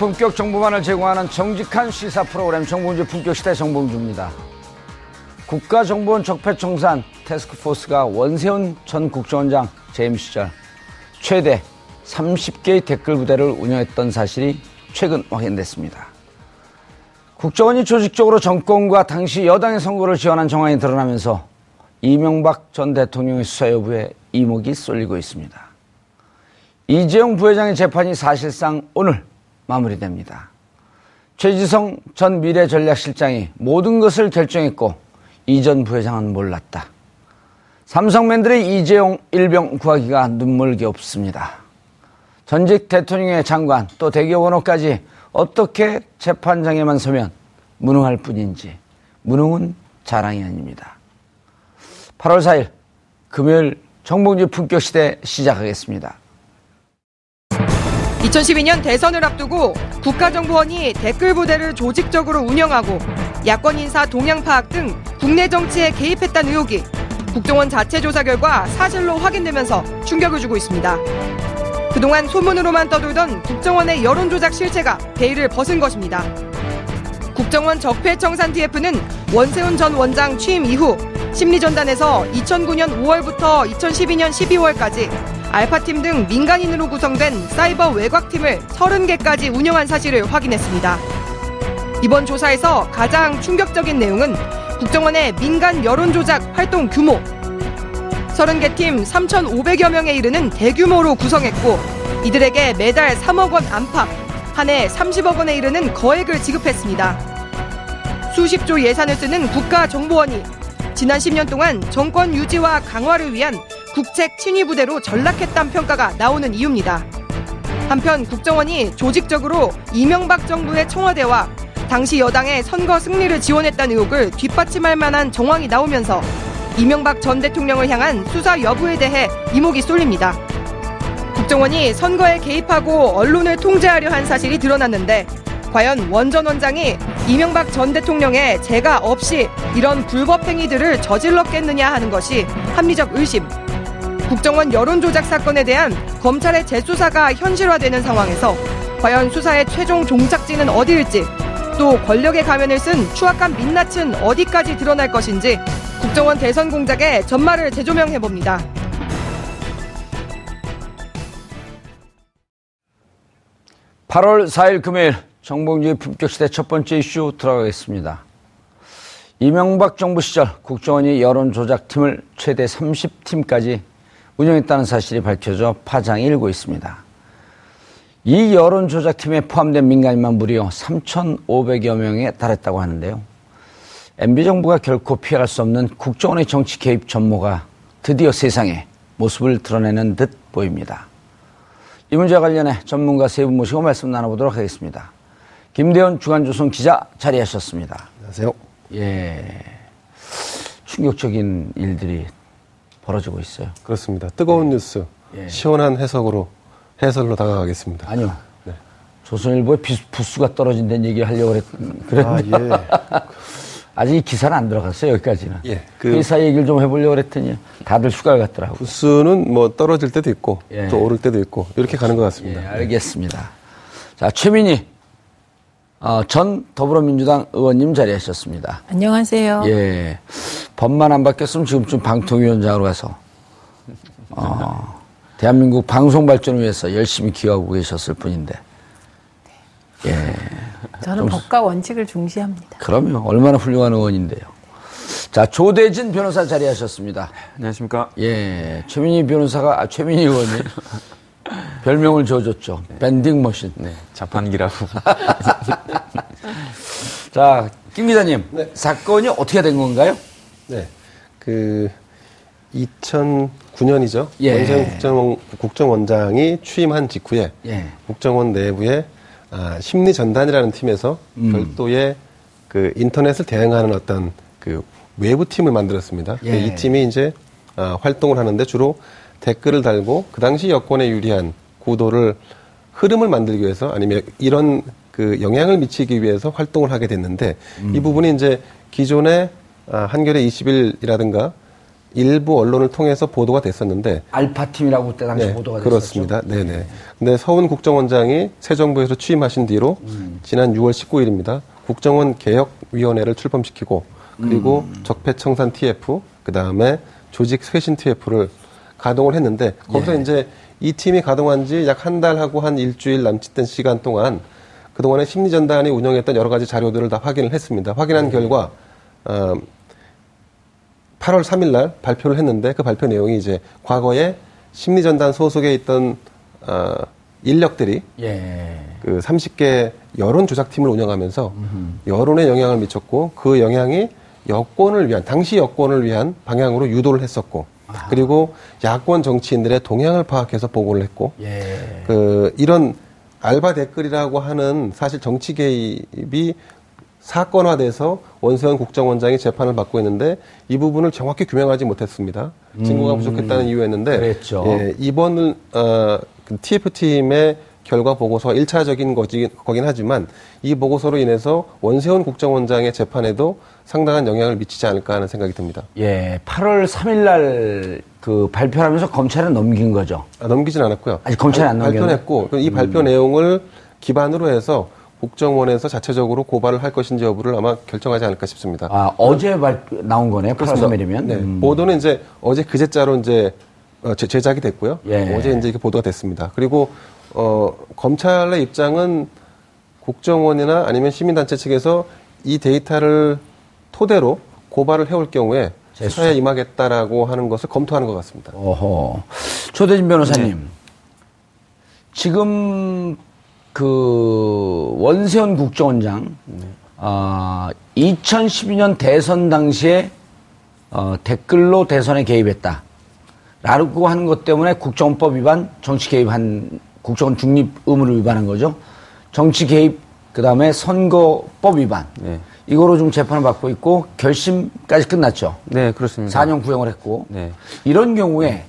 고품격 정보만을 제공하는 정직한 시사 프로그램 정봉주 품격 시대 정봉주입니다. 국가정보원 적폐청산 테스크포스가 원세훈 전 국정원장 재임 시절 최대 30개의 댓글 부대를 운영했던 사실이 최근 확인됐습니다. 국정원이 조직적으로 정권과 당시 여당의 선거를 지원한 정황이 드러나면서 이명박 전 대통령의 수사 여부에 이목이 쏠리고 있습니다. 이재용 부회장의 재판이 사실상 오늘 마무리됩니다. 최지성 전 미래전략실장이 모든 것을 결정했고 이 전 부회장은 몰랐다. 삼성맨들의 이재용 일병 구하기가 눈물겹습니다. 전직 대통령의 장관 또 대기업 원호까지 어떻게 재판장에만 서면 무능할 뿐인지 무능은 자랑이 아닙니다. 8월 4일 금요일 정봉주 품격시대 시작하겠습니다. 2012년 대선을 앞두고 국가정보원이 댓글 부대를 조직적으로 운영하고 야권 인사 동향 파악 등 국내 정치에 개입했다는 의혹이 국정원 자체 조사 결과 사실로 확인되면서 충격을 주고 있습니다. 그동안 소문으로만 떠돌던 국정원의 여론조작 실체가 베일을 벗은 것입니다. 국정원 적폐청산 TF는 원세훈 전 원장 취임 이후 심리전단에서 2009년 5월부터 2012년 12월까지 알파팀 등 민간인으로 구성된 사이버 외곽팀을 30개까지 운영한 사실을 확인했습니다. 이번 조사에서 가장 충격적인 내용은 국정원의 민간 여론조작 활동 규모. 30개 팀 3,500여 명에 이르는 대규모로 구성했고 이들에게 매달 3억 원 안팎, 한 해 30억 원에 이르는 거액을 지급했습니다. 수십조 예산을 쓰는 국가정보원이 지난 10년 동안 정권 유지와 강화를 위한 국책 친위 부대로 전락했다는 평가가 나오는 이유입니다. 한편 국정원이 조직적으로 이명박 정부의 청와대와 당시 여당의 선거 승리를 지원했다는 의혹을 뒷받침할 만한 정황이 나오면서 이명박 전 대통령을 향한 수사 여부에 대해 이목이 쏠립니다. 국정원이 선거에 개입하고 언론을 통제하려 한 사실이 드러났는데 과연 원전 원장이 이명박 전 대통령의 재가 없이 이런 불법 행위들을 저질렀겠느냐 하는 것이 합리적 의심. 국정원 여론조작 사건에 대한 검찰의 재수사가 현실화되는 상황에서 과연 수사의 최종 종착지는 어디일지 또 권력의 가면을 쓴 추악한 민낯은 어디까지 드러날 것인지 국정원 대선 공작의 전말을 재조명해 봅니다. (8월 4일) 금요일 정봉주의 품격시대 첫 번째 이슈 들어가겠습니다. 이명박 정부 시절 국정원이 여론조작팀을 최대 30팀까지 운영했다는 사실이 밝혀져 파장이 일고 있습니다. 이 여론조작팀에 포함된 민간인만 무려 3,500여 명에 달했다고 하는데요. MB 정부가 결코 피해갈 수 없는 국정원의 정치 개입 전모가 드디어 세상에 모습을 드러내는 듯 보입니다. 이 문제와 관련해 전문가 세 분 모시고 말씀 나눠보도록 하겠습니다. 김대원 주간조선 기자 자리하셨습니다. 안녕하세요. 예. 충격적인 일들이 벌어지고 있어요. 그렇습니다. 뜨거운 뉴스, 예. 시원한 해석으로 해설로 다가가겠습니다. 아니요. 네. 조선일보에 비- 부수가 떨어진다는 얘기 하려고 그랬, 그랬는데. 아, 아직 이 기사는 안 들어갔어요, 여기까지는. 예. 그- 회사 얘기를 좀 해보려고 그랬더니 다들 휴가 갔더라고요. 부스는 뭐 떨어질 때도 있고 예. 또 오를 때도 있고 이렇게 가는 것 예, 같습니다. 알겠습니다. 자, 최민희, 어, 전 더불어민주당 의원님 자리하셨습니다. 안녕하세요. 예. 법만 안 바뀌었으면 지금쯤 방통위원장으로 가서, 어, 대한민국 방송 발전을 위해서 열심히 기여하고 계셨을 뿐인데. 예. 저는 법과 원칙을 중시합니다. 그럼요. 얼마나 훌륭한 의원인데요. 자, 조대진 변호사 자리하셨습니다. 안녕하십니까. 예. 최민희 변호사가, 아, 최민희 의원이 별명을 지어줬죠. 밴딩 머신. 네, 자판기라고. 자, 김 기자님. 네. 사건이 어떻게 된 건가요? 네. 그 2009년이죠. 예. 원세훈 국정, 국정원장이 취임한 직후에 예. 국정원 내부에 아, 심리 전단이라는 팀에서 음. 별도의 그 인터넷을 대응하는 어떤 그 외부 팀을 만들었습니다. 예. 이 팀이 이제 아, 활동을 하는데 주로 댓글을 달고 그 당시 여권에 유리한 구도를 흐름을 만들기 위해서 아니면 이런 그 영향을 미치기 위해서 활동을 하게 됐는데 음. 이 부분이 이제 기존에 아, 한겨레 20일이라든가 일부 언론을 통해서 보도가 됐었는데 알파팀이라고 그때 당시 네, 보도가 됐었죠. 그렇습니다. 네네. 근데 서훈 국정원장이 새 정부에서 취임하신 뒤로 음. 지난 6월 19일입니다. 국정원 개혁위원회를 출범시키고 그리고 음. 적폐청산 TF 그 다음에 조직 쇄신 TF를 가동을 했는데 거기서 예. 이제 이 팀이 가동한 지 약 한 달하고 한 일주일 남짓된 시간 동안 그동안에 심리전단이 운영했던 여러 가지 자료들을 다 확인을 했습니다. 확인한 네. 결과 어, 8월 3일 날 발표를 했는데 그 발표 내용이 이제 과거에 심리전단 소속에 있던 어, 인력들이 예. 그 30개 여론 조작팀을 운영하면서 여론에 영향을 미쳤고 그 영향이 여권을 위한 당시 여권을 위한 방향으로 유도를 했었고 그리고 야권 정치인들의 동향을 파악해서 보고를 했고 예. 그 이런 알바 댓글이라고 하는 사실 정치 개입이 사건화돼서 원세훈 국정원장이 재판을 받고 있는데 이 부분을 정확히 규명하지 못했습니다. 증거가 부족했다는 이유였는데 그랬죠. 예, 이번 어, 그 TF팀의 결과 보고서가 1차적인 거지, 거긴 하지만 이 보고서로 인해서 원세훈 국정원장의 재판에도 상당한 영향을 미치지 않을까 하는 생각이 듭니다. 예. 8월 3일 날 그 발표하면서 검찰에 넘긴 거죠. 아, 넘기진 않았고요. 아직 검찰에 안 발- 넘겼나요? 발표했고 이 발표 내용을 기반으로 해서 국정원에서 자체적으로 고발을 할 것인지 여부를 아마 결정하지 않을까 싶습니다. 아, 어제 발, 나온 거네요. 8월 3일이면. 네. 음. 보도는 이제 어제 그제자로 이제 어, 제- 제작이 됐고요. 예. 어제 이제 이게 보도가 됐습니다. 그리고 어, 검찰의 입장은 국정원이나 아니면 시민단체 측에서 이 데이터를 토대로 고발을 해올 경우에. 수사에 임하겠다라고 하는 것을 검토하는 것 같습니다. 어허. 조대진 변호사님. 네. 지금 그 원세훈 국정원장 네. 아 2012년 대선 당시에 어, 댓글로 대선에 개입했다. 라고 하는 것 때문에 국정원법 위반, 정치 개입한 국정원 중립 의무를 위반한 거죠. 정치 개입, 그 다음에 선거법 위반. 네. 이거로 좀 재판을 받고 있고 결심까지 끝났죠. 네, 그렇습니다. 4년 구형을 했고 네. 이런 경우에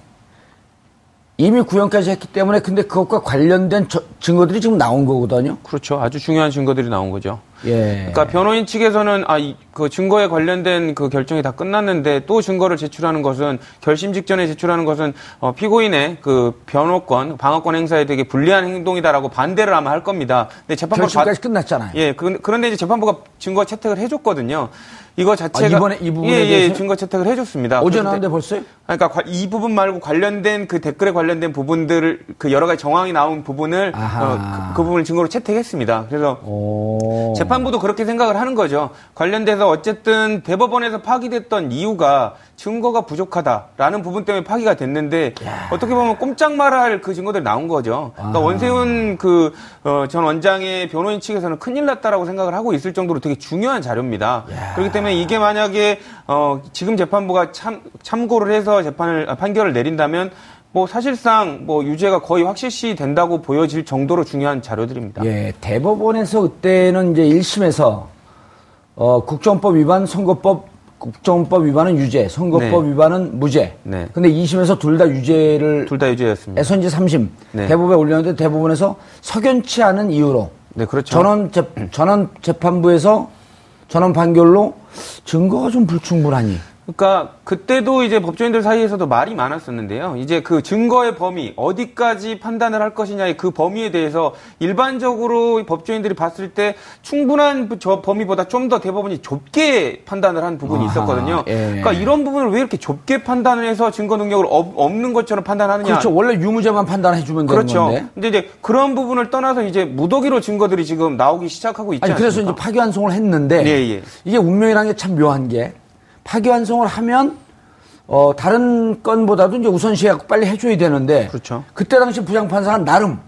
이미 구형까지 했기 때문에 근데 그것과 관련된 저- 증거들이 지금 나온 거거든요. 그렇죠. 아주 중요한 증거들이 나온 거죠. 예. 그러니까 변호인 측에서는 아, 이, 그 증거에 관련된 그 결정이 다 끝났는데 또 증거를 제출하는 것은 결심 직전에 제출하는 것은 어, 피고인의 그 변호권, 방어권 행사에 되게 불리한 행동이다라고 반대를 아마 할 겁니다. 근데 재판부 결심까지 끝났잖아요. 예, 그, 런데 이제 재판부가 증거 채택을 해줬거든요. 이거 자체가 아, 이번에 이 부분에 예, 예, 대해서? 증거 채택을 해줬습니다. 어제 그런데- 나왔는데 벌써요? 그러니까 관- 이 부분 말고 관련된 그 댓글에 관련된 부분들을 그 여러 가지 정황이 나온 부분을. 어, 그, 그 부분을 증거로 채택했습니다. 그래서 오. 재판 재판부도 그렇게 생각을 하는 거죠. 관련돼서 어쨌든 대법원에서 파기됐던 이유가 증거가 부족하다라는 부분 때문에 파기가 됐는데 어떻게 보면 꼼짝 말할 그 증거들이 나온 거죠. 그러니까 아. 원세훈 그전 원장의 변호인 측에서는 큰일 났다라고 생각을 하고 있을 정도로 되게 중요한 자료입니다. 그렇기 때문에 이게 만약에 어 지금 재판부가 참 참고를 해서 재판을 아, 판결을 내린다면 뭐 사실상 뭐 유죄가 거의 확실시 된다고 보여질 정도로 중요한 자료들입니다. 예, 대법원에서 그때는 이제 1심에서 어, 국정법 위반, 선거법, 국정법 위반은 유죄, 선거법 네. 위반은 무죄. 네. 근데 2심에서 둘 다 유죄를 둘 다 유죄였습니다. 이제 3심 네. 대법에 올렸는데 대법원에서 석연치 않은 이유로 네, 그렇죠. 전원 재, 전원 재판부에서 전원 판결로 증거가 좀 불충분하니 그러니까 그때도 이제 법조인들 사이에서도 말이 많았었는데요. 이제 그 증거의 범위 어디까지 판단을 할 것이냐의 그 범위에 대해서 일반적으로 법조인들이 봤을 때 충분한 저 범위보다 좀 더 대법원이 좁게 판단을 한 부분이 아하, 있었거든요. 예. 그러니까 이런 부분을 왜 이렇게 좁게 판단을 해서 증거 능력을 없- 없는 것처럼 판단하느냐? 그렇죠. 원래 유무죄만 판단해 주면 되는 그렇죠. 건데. 근데 이제 그런 부분을 떠나서 이제 무더기로 증거들이 지금 나오기 시작하고 있지 아니 그래서 이제 않습니까? 파기환송을 했는데 예, 예. 이게 운명이라는 게 참 묘한 게 파기환송을 하면 어 다른 건보다도 이제 우선시하고 빨리 해줘야 되는데 그렇죠. 그때 당시 부장판사가 나름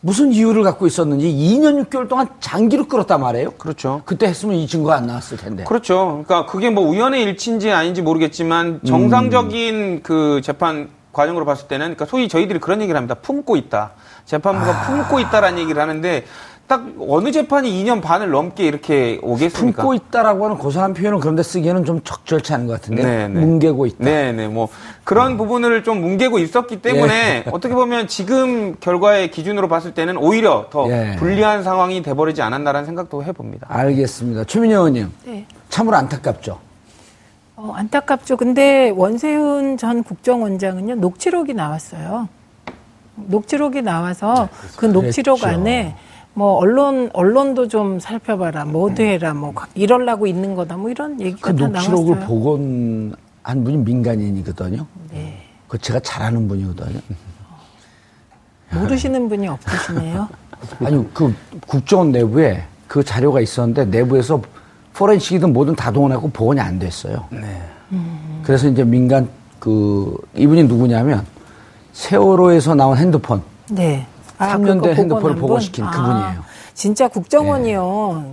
무슨 이유를 갖고 있었는지 2년 6개월 동안 장기로 끌었단 말이에요. 그렇죠. 그때 했으면 이 증거 안 나왔을 텐데. 그렇죠. 그러니까 그게 뭐 우연의 일치인지 아닌지 모르겠지만 정상적인 그 재판 과정으로 봤을 때는 그러니까 소위 저희들이 그런 얘기를 합니다. 품고 있다. 재판부가 품고 있다라는 얘기를 하는데 딱 어느 재판이 2년 반을 넘게 이렇게 오겠습니까? 품고 있다라고 하는 고상한 표현은 그런데 쓰기에는 좀 적절치 않은 것 같은데 네, 네. 뭉개고 있다. 네, 네, 뭐 그런 부분을 좀 뭉개고 있었기 때문에 어떻게 보면 지금 결과의 기준으로 봤을 때는 오히려 더 예. 불리한 상황이 돼버리지 않았나라는 생각도 해봅니다. 알겠습니다. 최민희 의원님 네. 참으로 안타깝죠. 어, 안타깝죠. 근데 원세훈 전 국정원장은요, 녹취록이 나왔어요. 녹취록이 나와서 그 녹취록 그랬죠. 안에 뭐 언론 언론도 좀 살펴봐라, 뭐도 해라, 뭐 이럴라고 있는 거다, 뭐 이런 얘기가 그 다 녹취록을 나왔어요. 복원한 분이 민간인이거든요. 네. 그 제가 잘하는 분이거든요. 모르시는 분이 없으시네요. 아니 그 국정원 내부에 그 자료가 있었는데 내부에서 포렌식이든 뭐든 다 동원하고 복원이 안 됐어요. 그래서 이제 민간 그 이분이 누구냐면 세월호에서 나온 핸드폰 네. 3년 그거 된 핸드폰을 복원한 분? 복원시킨 아, 그분이에요. 진짜 국정원이요.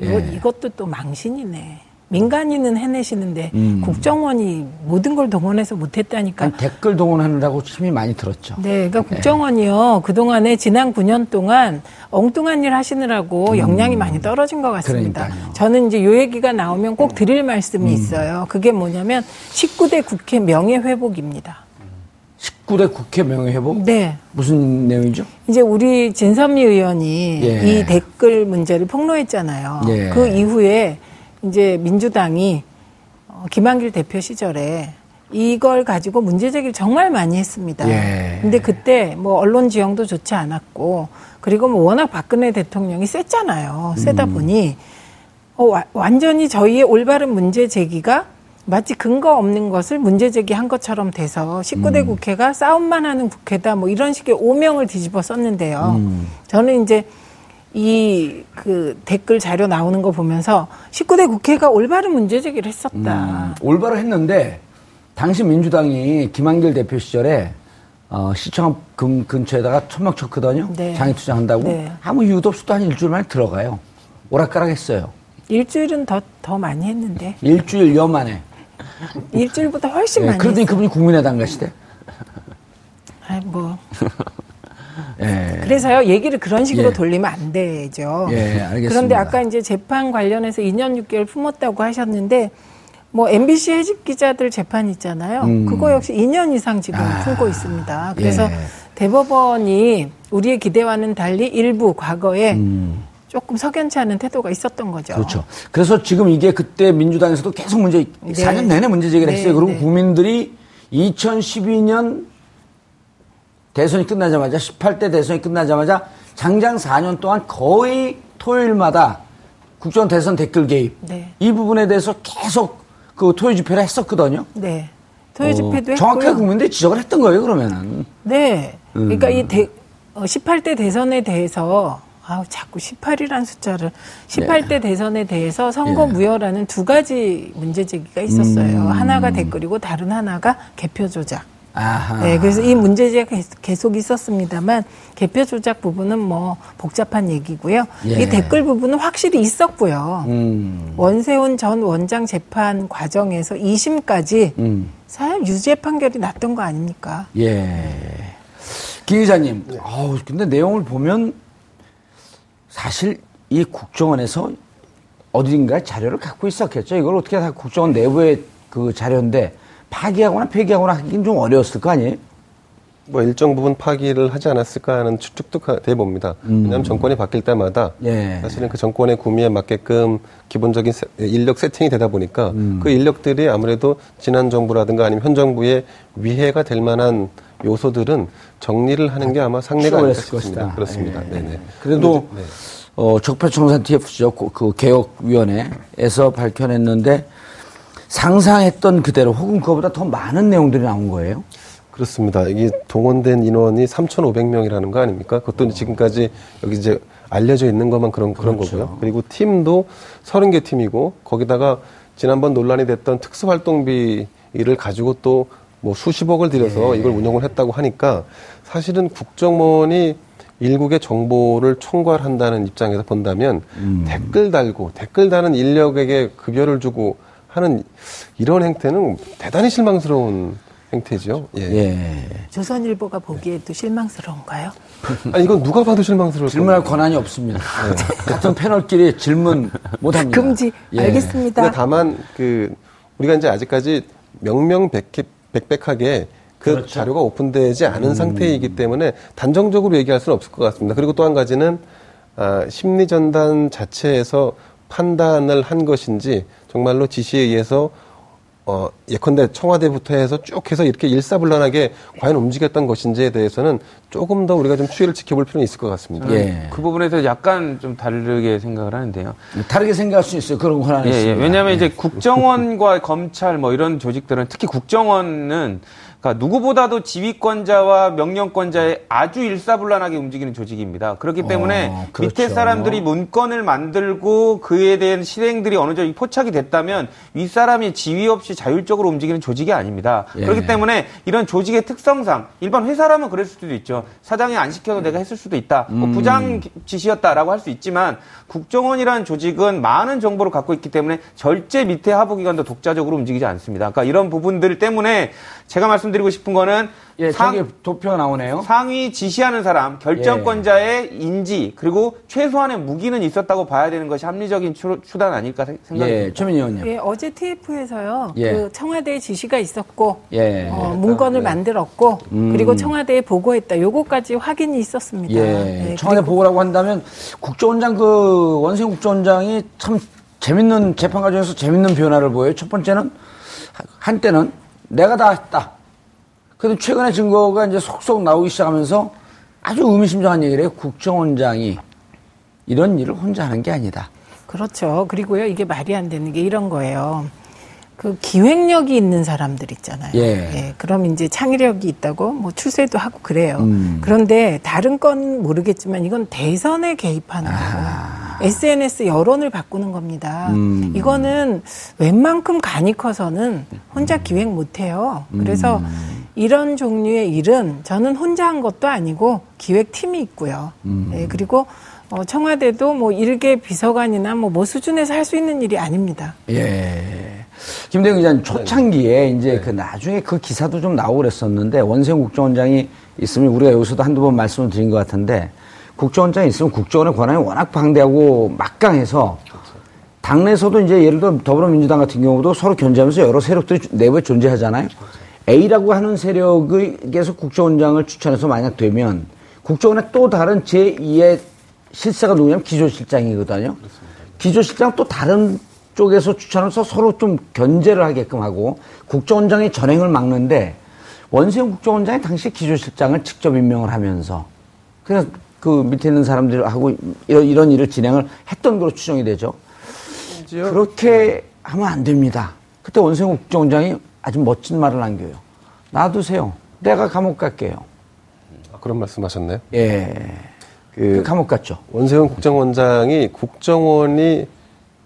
이거, 예. 이것도 또 망신이네. 민간인은 해내시는데 음. 국정원이 모든 걸 동원해서 못했다니까. 댓글 동원하느라고 힘이 많이 들었죠. 네, 그러니까 국정원이요. 그동안에 지난 9년 동안 엉뚱한 일 하시느라고 역량이 많이 떨어진 것 같습니다. 음. 그러니까요. 음. 저는 이제 요 얘기가 나오면 꼭 드릴 말씀이 있어요. 그게 뭐냐면 19대 국회 명예 회복입니다. 19대 국회 명예회복 네. 무슨 내용이죠? 이제 우리 진선미 의원이 예. 이 댓글 문제를 폭로했잖아요. 예. 그 이후에 이제 민주당이 어, 김한길 대표 시절에 이걸 가지고 문제 제기를 정말 많이 했습니다. 예. 근데 그때 뭐 언론 지형도 좋지 않았고 그리고 뭐 워낙 박근혜 대통령이 셌잖아요. 세다 음. 보니 어, 와- 완전히 저희의 올바른 문제 제기가 마치 근거 없는 것을 문제 제기한 것처럼 돼서 19대 국회가 싸움만 하는 국회다 뭐 이런 식의 오명을 뒤집어 썼는데요. 저는 이제 이 그 댓글 자료 나오는 거 보면서 19대 국회가 올바른 문제 제기를 했었다. 올바로 했는데 당시 민주당이 김한길 대표 시절에 어, 시청 근, 근처에다가 천막 쳤거든요. 네. 장애 투쟁한다고 네. 아무 이유도 또한 일주일 만에 들어가요. 오락가락 했어요. 일주일은 더 더 많이 했는데 일주일 여 만에. 일주일보다 훨씬 예, 많이 그러더니. 그분이 국민의당 가시대. 아이, 뭐 예. 그래서요 얘기를 그런 식으로 예. 돌리면 안 되죠. 예, 알겠습니다. 그런데 아까 이제 재판 관련해서 2년 6개월 품었다고 하셨는데 뭐 MBC 해직 기자들 재판 있잖아요. 음. 그거 역시 2년 이상 지금 아, 품고 있습니다. 그래서 예. 대법원이 우리의 기대와는 달리 일부 과거에 음. 조금 석연치 않은 태도가 있었던 거죠. 그렇죠. 그래서 지금 이게 그때 민주당에서도 계속 문제, 네. 4년 내내 문제 제기를 네, 했어요. 그리고 네. 국민들이 2012년 대선이 끝나자마자, 18대 대선이 끝나자마자 장장 4년 동안 거의 토요일마다 국정 대선 댓글 개입. 네. 이 부분에 대해서 계속 그 토요 집회를 했었거든요. 네. 토요 집회도 어, 정확하게. 국민들이 지적을 했던 거예요, 그러면은. 네. 음. 그러니까 이 대, 어, 18대 대선에 대해서 아우 자꾸 18이라는 숫자를 18대 대선에 대해서 선거 예. 무효라는 두 가지 문제 제기가 있었어요. 음. 하나가 댓글이고 다른 하나가 개표 조작. 아하. 네, 그래서 이 문제 제기가 계속- 있었습니다만 개표 조작 부분은 뭐 복잡한 얘기고요. 예. 이 댓글 부분은 확실히 있었고요. 음. 원세훈 전 원장 재판 과정에서 2심까지 음. 사실 유죄 판결이 났던 거 아닙니까? 예. 김 기자님, 아우, 근데 내용을 보면 사실 이 국정원에서 어딘가에 자료를 갖고 있었겠죠. 이걸 어떻게 다 국정원 내부의 그 자료인데 파기하거나 폐기하거나 하긴 좀 어려웠을 거 아니에요? 뭐 일정 부분 파기를 하지 않았을까 하는 추측도 가- 돼 봅니다. 왜냐하면 정권이 바뀔 때마다 음. 예. 사실은 그 정권의 구미에 맞게끔 기본적인 세- 인력 세팅이 되다 보니까 음. 그 인력들이 아무래도 지난 정부라든가 아니면 현 정부의 위해가 될 만한 요소들은 정리를 하는 게 아마 상례가 아닐까 싶습니다. 것이다. 그렇습니다. 예. 네네. 그래도 네. 어, 적폐청산 TF죠. 그- 그 개혁위원회에서 밝혀냈는데 상상했던 그대로 혹은 그거보다 더 많은 내용들이 나온 거예요. 그렇습니다. 이게 동원된 인원이 3,500명이라는 거 아닙니까? 그것도 어. 지금까지 여기 이제 알려져 있는 것만 그런 그런 그렇죠. 거고요. 그리고 팀도 30개 팀이고 거기다가 지난번 논란이 됐던 특수활동비를 가지고 또 뭐 수십억을 들여서 예. 이걸 운영을 했다고 하니까 사실은 국정원이 일국의 정보를 총괄한다는 입장에서 본다면 음. 댓글 달고 댓글 다는 인력에게 급여를 주고 하는 이런 행태는 대단히 실망스러운 행태죠. 예. 예. 조선일보가 보기에도 실망스러운가요? 아니 이건 누가 봐도 실망스러울 질문할 겁니다. 권한이 없습니다. 같은 패널끼리 질문 못 합니다. 금지. 예. 알겠습니다. 근데 다만 그 우리가 이제 아직까지 명명백백하게 그 그렇죠. 자료가 오픈되지 않은 상태이기 때문에 단정적으로 얘기할 수는 없을 것 같습니다. 그리고 또 한 가지는 아, 심리 전단 자체에서 판단을 한 것인지 정말로 지시에 의해서 어, 예컨대 청와대부터 해서 쭉 해서 이렇게 일사불란하게 과연 움직였던 것인지에 대해서는 조금 더 우리가 좀 추이를 지켜볼 필요는 있을 것 같습니다. 예. 그 부분에서 약간 좀 다르게 생각을 하는데요. 다르게 생각할 수 있어요. 그런 권한이 예, 예. 있습니다. 왜냐하면 예. 이제 국정원과 검찰 뭐 이런 조직들은 특히 국정원은 그러니까 누구보다도 지휘권자와 명령권자의 아주 일사불란하게 움직이는 조직입니다. 그렇기 때문에 어, 그렇죠. 밑에 사람들이 문건을 만들고 그에 대한 실행들이 어느 정도 포착이 됐다면 윗사람이 지휘 없이 자율적으로 움직이는 조직이 아닙니다. 예. 그렇기 때문에 이런 조직의 특성상 일반 회사라면 그랬을 수도 있죠. 사장이 안 시켜도 내가 했을 수도 있다. 뭐 음. 부장 지시였다라고 할 수 있지만 국정원이라는 조직은 많은 정보를 갖고 있기 때문에 절제 밑에 하부기관도 독자적으로 움직이지 않습니다. 그러니까 이런 부분들 때문에 제가 말씀 드리고 싶은 거는 예, 상- 도표가 나오네요. 상위 지시하는 사람, 결정권자의 인지, 그리고 최소한의 무기는 있었다고 봐야 되는 것이 합리적인 추, 단 아닐까 생- 생각이 예, 듭니다. 최민희 의원님. 예, 어제 TF에서요. 예. 그 청와대 지시가 있었고 예. 어, 문건을 만들었고 음. 그리고 청와대에 보고했다. 요거까지 확인이 있었습니다. 예. 예, 청와대 그리고 보고라고 한다면 국정원장 그 원생 국정원장이 참 재밌는 재판 과정에서 재밌는 변화를 보여요. 첫 번째는 한때는 내가 다 했다. 근데 최근에 증거가 이제 속속 나오기 시작하면서 아주 의미심장한 얘기를 해요. 국정원장이 이런 일을 혼자 하는 게 아니다. 그렇죠. 그리고요, 이게 말이 안 되는 게 이런 거예요. 그 기획력이 있는 사람들 있잖아요. 예. 그럼 이제 창의력이 있다고 뭐 출세도 하고 그래요. 음. 그런데 다른 건 모르겠지만 이건 대선에 개입하는 거고 SNS 여론을 바꾸는 겁니다. 아. 음. 이거는 웬만큼 간이 커서는 혼자 기획 못 해요. 그래서 음. 이런 종류의 일은 저는 혼자 한 것도 아니고 기획팀이 있고요. 음. 예, 그리고 어, 청와대도 뭐 일개 비서관이나 뭐, 뭐 수준에서 할 수 있는 일이 아닙니다. 예. 김대중 기자님, 초창기에 이제 그 나중에 그 기사도 좀 나오고 그랬었는데 원생 국정원장이 있으면 우리가 여기서도 한두 번 말씀을 드린 것 같은데 국정원장이 있으면 국정원의 권한이 워낙 방대하고 막강해서 당내에서도 이제 예를 들어 더불어민주당 같은 경우도 서로 견제하면서 여러 세력들이 내부에 존재하잖아요. A라고 하는 세력에서 국정원장을 추천해서 만약 되면 국정원의 또 다른 제2의 실세가 누구냐면 기조실장이거든요. 기조실장 또 다른 쪽에서 추천해서 서로 좀 견제를 하게끔 하고 국정원장의 전행을 막는데 원세훈 국정원장이 당시 기조실장을 직접 임명을 하면서 그래서 그 밑에 있는 사람들하고 이런, 이런 일을 진행을 했던 걸로 추정이 되죠. 그렇게 하면 안 됩니다. 그때 원세훈 국정원장이 아주 멋진 말을 남겨요. 놔두세요. 내가 감옥 갈게요. 아, 그런 말씀하셨나요? 예. 그 감옥 갔죠. 원세훈 국정원장이 국정원이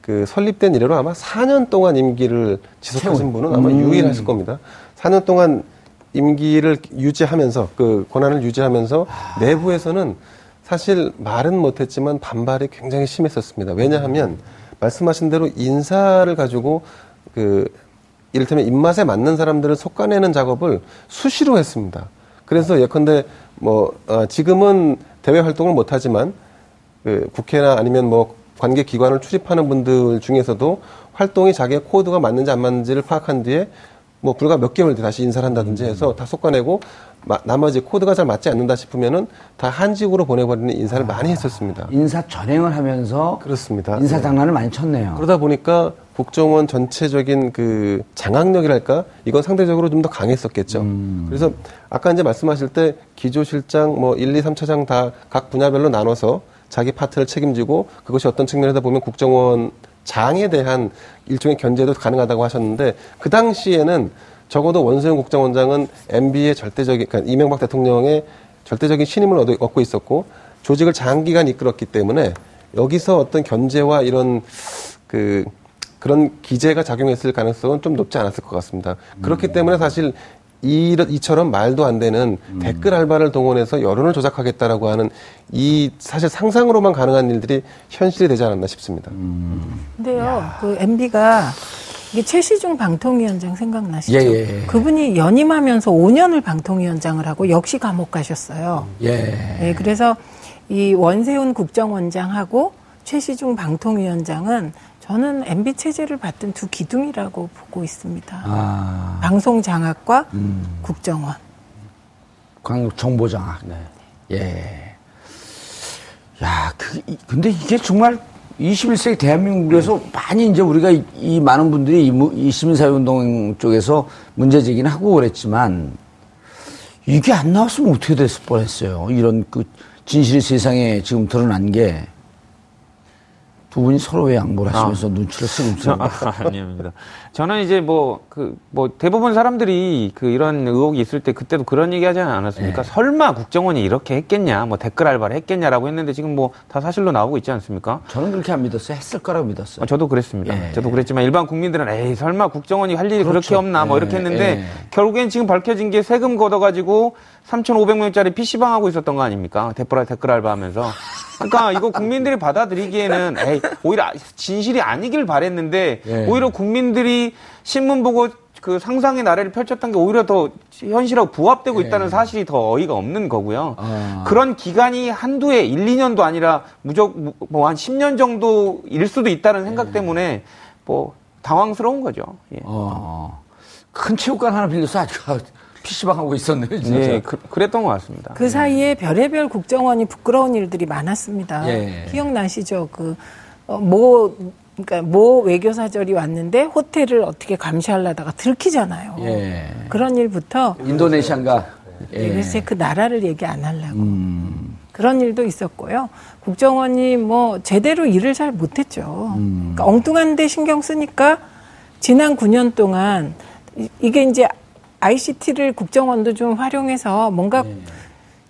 그 설립된 이래로 아마 4년 동안 임기를 지속하신 분은 아마 유일하실 겁니다. 4년 동안 임기를 유지하면서 그 권한을 유지하면서 내부에서는 사실 말은 못했지만 반발이 굉장히 심했었습니다. 왜냐하면 말씀하신 대로 인사를 가지고 그 이를테면 입맛에 맞는 사람들을 속아내는 작업을 수시로 했습니다. 그래서 예컨대 뭐 어, 지금은 대외 활동을 못하지만 그 국회나 아니면 뭐 관계 기관을 출입하는 분들 중에서도 활동이 자기의 코드가 맞는지 안 맞는지를 파악한 뒤에 뭐 불과 몇 개월 뒤에 다시 인사를 한다든지 해서 다 솎아내고 마- 나머지 코드가 잘 맞지 않는다 싶으면은 다 한직으로 보내버리는 인사를 많이 했었습니다. 인사 전행을 하면서 그렇습니다. 인사 네. 장난을 많이 쳤네요. 그러다 보니까 국정원 전체적인 그 장악력이랄까 이건 상대적으로 좀 더 강했었겠죠. 그래서 아까 이제 말씀하실 때 기조실장 뭐 1, 2, 3차장 다 각 분야별로 나눠서 자기 파트를 책임지고 그것이 어떤 측면에다 보면 국정원 장에 대한 일종의 견제도 가능하다고 하셨는데 그 당시에는 적어도 원세훈 국정원장은 MB의 절대적인 그러니까 이명박 대통령의 절대적인 신임을 얻- 얻고 있었고 조직을 장기간 이끌었기 때문에 여기서 어떤 견제와 이런 그 그런 기재가 작용했을 가능성은 좀 높지 않았을 것 같습니다. 그렇기 때문에 사실 이, 이처럼 말도 안 되는 댓글 알바를 동원해서 여론을 조작하겠다라고 하는 이 사실 상상으로만 가능한 일들이 현실이 되지 않았나 싶습니다. 근데요, 그 MB가 이게 최시중 방통위원장 생각나시죠? 예, 예, 예. 그분이 연임하면서 5년을 방통위원장을 하고 역시 감옥 가셨어요. 예. 예, 그래서 이 원세훈 국정원장하고 최시중 방통위원장은 저는 MB 체제를 받던 두 기둥이라고 보고 있습니다. 아, 방송 장악과 음. 국정원. 광역 정보 장악. 예. 야, 그, 이- 근데 이게 정말 21세기 대한민국에서 많이 이제 우리가 이, 이 많은 분들이 이, 무- 이 시민사회운동 쪽에서 문제 제기는 하고 그랬지만 이게 안 나왔으면 어떻게 됐을 뻔했어요. 이런 그 진실이 세상에 지금 드러난 게 두 분이 서로의 양보를 하시면서 눈치를 쓰고 저, 있어요. 아, 아닙니다. 저는 이제 뭐, 그, 뭐, 대부분 사람들이 그 이런 의혹이 있을 때 그때도 그런 얘기 하지 않았습니까? 설마 국정원이 이렇게 했겠냐, 뭐 댓글 알바를 했겠냐라고 했는데 지금 뭐 다 사실로 나오고 있지 않습니까? 저는 그렇게 안 믿었어요. 했을 거라고 믿었어요. 어, 저도 그랬습니다. 예. 저도 그랬지만 일반 국민들은 에이 설마 국정원이 할 일이 그렇게 그렇죠. 없나 뭐 예, 이렇게 했는데 예. 결국엔 지금 밝혀진 게 세금 걷어가지고 3,500명짜리 PC방 하고 있었던 거 아닙니까? 댓글, 댓글 알바하면서. 그러니까 이거 국민들이 받아들이기에는 에이, 오히려 진실이 아니길 바랬는데 예. 오히려 국민들이 신문 보고 그 상상의 나래를 펼쳤던 게 오히려 더 현실하고 부합되고 있다는 사실이 더 어이가 없는 거고요. 예. 아. 그런 기간이 한두 해, 1, 2년도 아니라 무적, 뭐 한 10년 정도일 수도 있다는 생각 때문에 뭐 당황스러운 거죠. 예. 어, 큰 체육관 하나 빌려서 아주 PC방 하고 있었네요, 진짜. 네, 그, 그랬던 것 같습니다. 그 사이에 별의별 국정원이 부끄러운 일들이 많았습니다. 예. 기억나시죠? 그, 어, 모, 그러니까 모 외교사절이 왔는데 호텔을 어떻게 감시하려다가 들키잖아요. 예. 그런 일부터 인도네시아인가? 예. 그래서 그 나라를 얘기 안 하려고. 음. 그런 일도 있었고요. 국정원이 뭐 제대로 일을 잘 못했죠. 음. 그러니까 엉뚱한 데 신경 쓰니까 지난 9년 동안 이- 이게 이제 ICT를 국정원도 좀 활용해서 뭔가 네.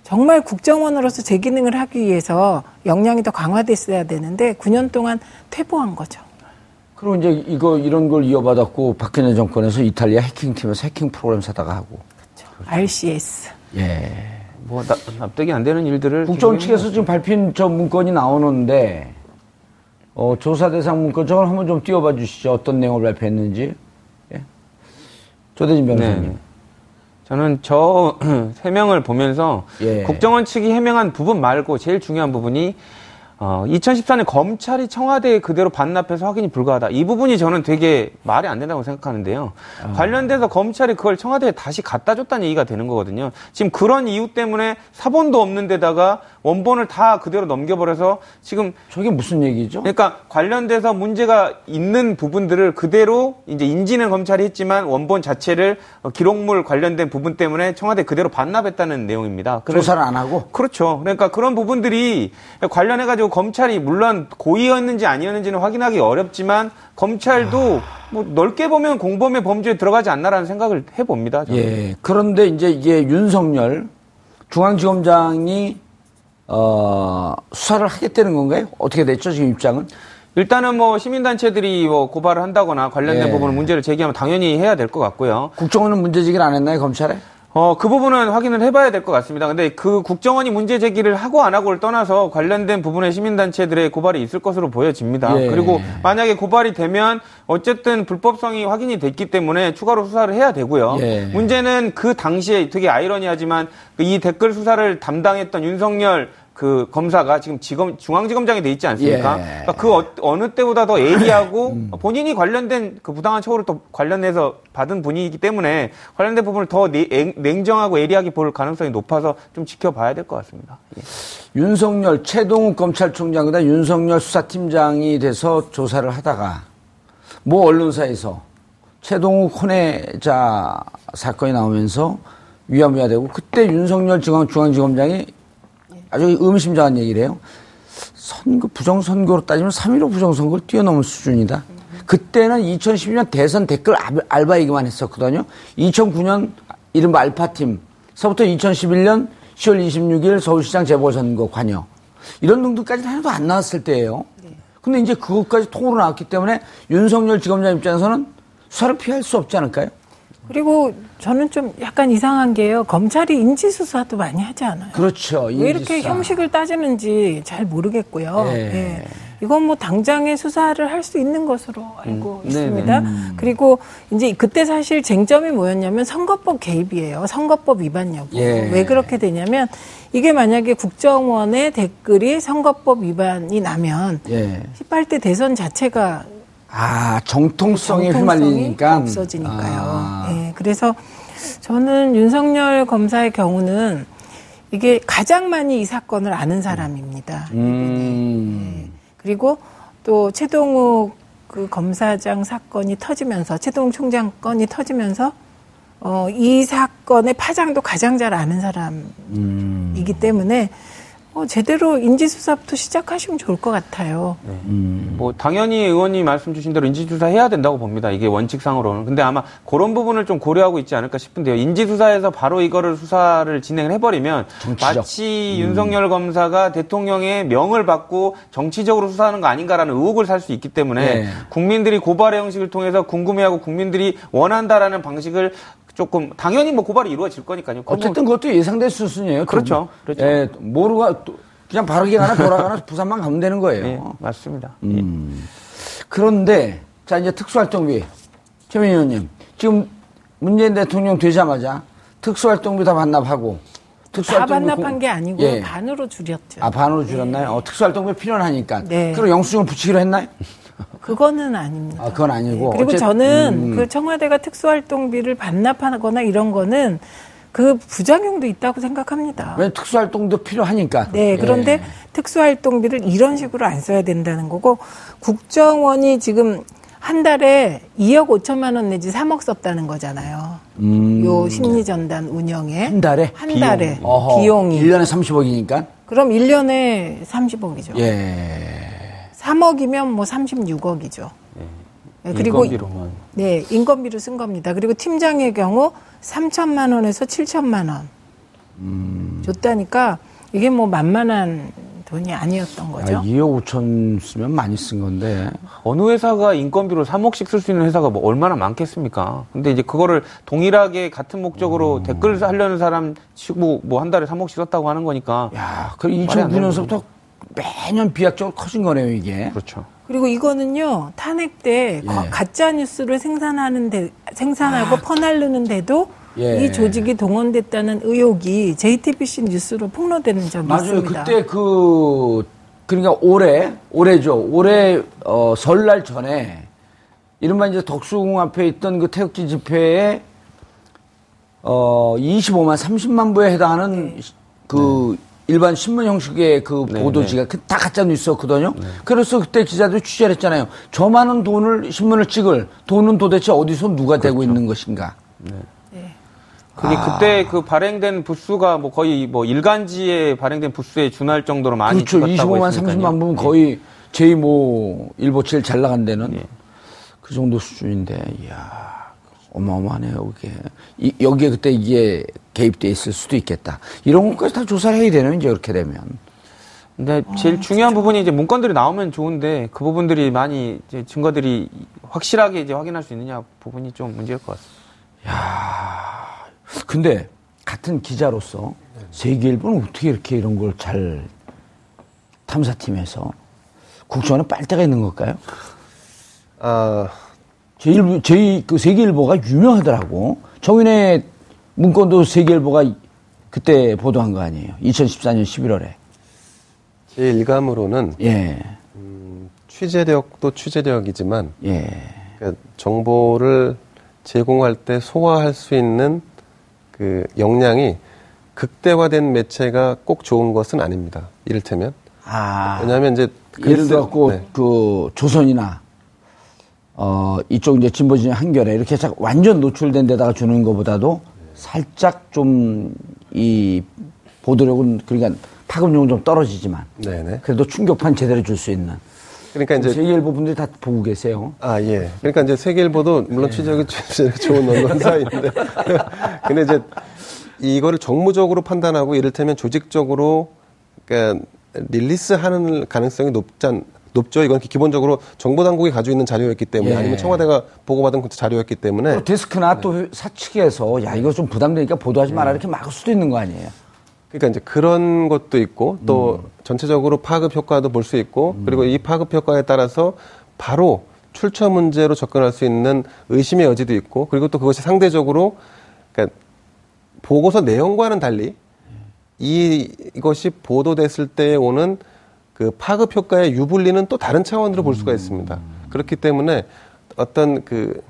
정말 국정원으로서 제 기능을 하기 위해서 역량이 더 강화됐어야 되는데 9년 동안 퇴보한 거죠. 그리고 이제 이거 이런 걸 이어받았고 박근혜 정권에서 이탈리아 해킹팀에서 해킹 프로그램 사다가 하고. RCS. 예. 뭐 나- 납득이 안 되는 일들을 국정원 측에서 지금 발표한 저 문건이 나오는데 어, 조사 대상 문건 저걸 한번 좀 띄워봐 주시죠. 어떤 내용을 발표했는지. 예. 조대진 변호사님. 네. 저는 저 해명을 보면서 예. 국정원 측이 해명한 부분 말고 제일 중요한 부분이 어, 2014년 검찰이 청와대에 그대로 반납해서 확인이 불가하다. 이 부분이 저는 되게 말이 안 된다고 생각하는데요. 아. 관련돼서 검찰이 그걸 청와대에 다시 갖다 줬다는 얘기가 되는 거거든요. 지금 그런 이유 때문에 사본도 없는 데다가 원본을 다 그대로 넘겨버려서 지금 저게 무슨 얘기죠? 그러니까 관련돼서 문제가 있는 부분들을 그대로 이제 인지는 검찰이 했지만 원본 자체를 어, 기록물 관련된 부분 때문에 청와대 그대로 반납했다는 내용입니다. 조사를 안 하고? 그렇죠. 그러니까 그런 부분들이 관련해가지고 검찰이 물론 고의였는지 아니었는지는 확인하기 어렵지만 검찰도 뭐 넓게 보면 공범의 범죄에 들어가지 않나라는 생각을 해봅니다. 저는. 예. 그런데 이제 이게 윤석열 중앙지검장이 어, 수사를 하겠다는 건가요? 어떻게 됐죠, 지금 입장은? 일단은 뭐 시민단체들이 뭐 고발을 한다거나 관련된 예. 부분을 문제를 제기하면 당연히 해야 될 것 같고요. 국정원은 문제제기를 안 했나요, 검찰에? 어, 그 부분은 확인을 해봐야 될 것 같습니다. 근데 그 국정원이 문제 제기를 하고 안 하고를 떠나서 관련된 부분의 시민단체들의 고발이 있을 것으로 보여집니다. 예. 그리고 만약에 고발이 되면 어쨌든 불법성이 확인이 됐기 때문에 추가로 수사를 해야 되고요. 예. 문제는 그 당시에 되게 아이러니하지만 그이 댓글 수사를 담당했던 윤석열 그 검사가 지금 지검 중앙지검장이 돼 있지 않습니까? 예. 그러니까 그 어, 느 때보다 더 예리하고 본인이 관련된 그 부당한 처우를 또 관련해서 받은 분이기 때문에 관련된 부분을 더 내- 냉- 냉정하고 예리하게 볼 가능성이 높아서 좀 지켜봐야 될 것 같습니다. 예. 윤석열, 최동욱 검찰총장, 그다음 윤석열 수사팀장이 돼서 조사를 하다가 모 언론사에서 최동욱 혼외자 사건이 나오면서 위험해야 되고 그때 윤석열 중앙, 중앙지검장이 아주 의미심장한 얘기를 해요. 선거, 부정선거로 따지면 3.15 부정선거를 뛰어넘은 수준이다. 그때는 2012년 대선 댓글 알- 알바 얘기만 했었거든요. 2009년 이른바 알파팀서부터 2011년 10월 26일 서울시장 재보선거 관여. 이런 등등까지는 하나도 안 나왔을 때예요. 근데 이제 그것까지 통으로 나왔기 때문에 윤석열 지검장 입장에서는 수사를 피할 수 없지 않을까요? 그리고 저는 좀 약간 이상한 게요. 검찰이 인지수사도 많이 하지 않아요. 그렇죠. 왜 이렇게 인지수사. 형식을 따지는지 잘 모르겠고요. 예. 예. 이건 뭐 당장에 수사를 할 수 있는 것으로 알고 음, 있습니다. 그리고 이제 그때 사실 쟁점이 뭐였냐면 선거법 개입이에요. 선거법 위반 여부. 예. 왜 그렇게 되냐면 이게 만약에 국정원의 댓글이 선거법 위반이 나면 예. 18대 대선 자체가 아, 정통성에 정통성이 휘말리니까. 없어지니까요. 아. 예, 그래서 저는 윤석열 검사의 경우는 이게 가장 많이 이 사건을 아는 사람입니다. 음. 그리고 또 최동욱 그 검사장 사건이 터지면서 최동욱 총장 건이 터지면서 어, 이 사건의 파장도 가장 잘 아는 사람이기 음. 때문에 어, 제대로 인지수사부터 시작하시면 좋을 것 같아요. 음. 뭐 당연히 의원님 말씀 주신 대로 인지조사 해야 된다고 봅니다. 이게 원칙상으로는. 근데 아마 그런 부분을 좀 고려하고 있지 않을까 싶은데요. 인지수사에서 바로 이거를 수사를 진행을 해버리면 정치적. 마치 윤석열 검사가 대통령의 명을 받고 정치적으로 수사하는 거 아닌가라는 의혹을 살 수 있기 때문에 네. 국민들이 고발의 형식을 통해서 궁금해하고 국민들이 원한다라는 방식을 조금 당연히 뭐 고발이 이루어질 거니까요. 뭐 어쨌든 그것도 예상될 수순이에요. 그렇죠. 그, 그렇죠. 예, 모르가 또 그냥 바르게 가나 돌아가나 부산만 가면 되는 거예요. 예, 맞습니다. 음. 그런데 자 이제 특수활동비 최민희 의원님 지금 문재인 대통령 되자마자 특수활동비 다 반납하고 다 특수활동비 반납한 공- 게 아니고 예. 반으로 줄였죠. 아 반으로 줄였나요? 어, 특수활동비 필요하니까. 네. 그리고 영수증을 붙이기로 했나요? 그거는 아닙니다. 아 그건 아니고. 네, 그리고 어쨌- 저는 음. 그 청와대가 특수활동비를 반납하거나 이런 거는 그 부작용도 있다고 생각합니다. 왜냐면 특수활동도 필요하니까. 네, 그런데 예. 특수활동비를 이런 식으로 안 써야 된다는 거고 국정원이 지금 한 달에 2억 5천만 원 내지 3억 썼다는 거잖아요. 음. 요 심리전단 운영에 한 달에 한 달에 어허, 비용이 1년에 30억이니까. 그럼 1년에 30억이죠. 예. 3억이면 뭐 36억이죠. 그리고 인건비로만. 네, 인건비로 쓴 겁니다. 그리고 팀장의 경우 3천만 원에서 7천만 원 음. 줬다니까 이게 뭐 만만한 돈이 아니었던 아, 거죠. 2억 5천 쓰면 많이 쓴 건데. 어느 회사가 인건비로 3억씩 쓸 수 있는 회사가 뭐 얼마나 많겠습니까? 근데 이제 그거를 동일하게 같은 목적으로 댓글 하려는 사람 치고 뭐 한 달에 3억씩 썼다고 하는 거니까. 야, 되는 2009년서부터 매년 비약적으로 커진 거네요, 이게. 그렇죠. 그리고 이거는요 탄핵 때 예. 가짜 뉴스를 생산하는 데 생산하고 퍼날르는 데도 아. 예. 이 조직이 동원됐다는 의혹이 JTBC 뉴스로 폭로되는 적이 맞아요. 있습니다. 그때 그, 그러니까 올해, 올해죠. 올해, 어, 설날 전에, 이른바 이제 덕수궁 앞에 있던 그 태극기 집회에, 어, 25만, 30만 부에 해당하는 그 일반 신문 형식의 그 네, 보도지가 그다 가짜 뉴스였거든요. 그래서 그때 기자들이 취재를 했잖아요. 저 많은 돈을, 신문을 찍을 돈은 도대체 어디서 누가 되고 그렇죠. 있는 것인가. 그게 아. 그때 그 발행된 부수가 뭐 거의 뭐 일간지에 발행된 부수에 준할 정도로 많이 그렇죠. 찍었다고 25만, 했으니까요. 30만 부면 예. 거의 제2 뭐 일보 제일 잘 나간 데는 예. 그 정도 수준인데, 이야, 어마어마하네요, 그게. 이, 여기에 그때 이게 개입돼 있을 수도 있겠다. 이런 것까지 다 조사를 해야 되는, 이제 이렇게 되면. 근데 제일 중요한 부분이 이제 문건들이 나오면 좋은데 그 부분들이 많이 이제 증거들이 확실하게 이제 확인할 수 있느냐 부분이 좀 문제일 것 같습니다. 근데 같은 기자로서 세계일보는 어떻게 이렇게 이런 걸 잘 탐사팀에서 국정원에 빨대가 있는 걸까요? 아, 제일 저희 그 세계일보가 유명하더라고. 정인의 문건도 세계일보가 그때 보도한 거 아니에요? 2014년 11월에. 제 일감으로는 예, 취재력도 취재력이지만 예. 그러니까 정보를 제공할 때 소화할 수 있는 그 역량이 극대화된 매체가 꼭 좋은 것은 아닙니다. 이를테면 아, 왜냐하면 이제 예를 들어갖고 네. 그 조선이나 어 이쪽 이제 진보 진영 한겨레 이렇게 딱 완전 노출된 데다가 주는 것보다도 살짝 좀 이 보도력은 그러니까 파급력은 좀 떨어지지만 네네. 그래도 충격판 제대로 줄 수 있는 그러니까 이제 세계일보 분들이 다 보고 계세요. 아, 예. 그러니까 이제 세계일보도 물론 취재력이 취재력이 좋은 언론사인데. 근데 이제 이거를 정무적으로 판단하고 이를테면 조직적으로 그러니까 release 하는 가능성이 높지 높죠. 이건 기본적으로 정보 당국이 가지고 있는 자료였기 때문에 예. 아니면 청와대가 보고받은 그 자료였기 때문에 또 데스크나 또 사측에서 야 이거 좀 부담되니까 보도하지 마라 이렇게 막을 수도 있는 거 아니에요. 그러니까 이제 그런 것도 있고 또 전체적으로 파급 효과도 볼 수 있고 그리고 이 파급 효과에 따라서 바로 출처 문제로 접근할 수 있는 의심의 여지도 있고 그리고 또 그것이 상대적으로 그러니까 보고서 내용과는 달리 이 이것이 보도됐을 때 오는 그 파급 효과의 유불리는 또 다른 차원으로 볼 수가 있습니다. 그렇기 때문에 어떤 그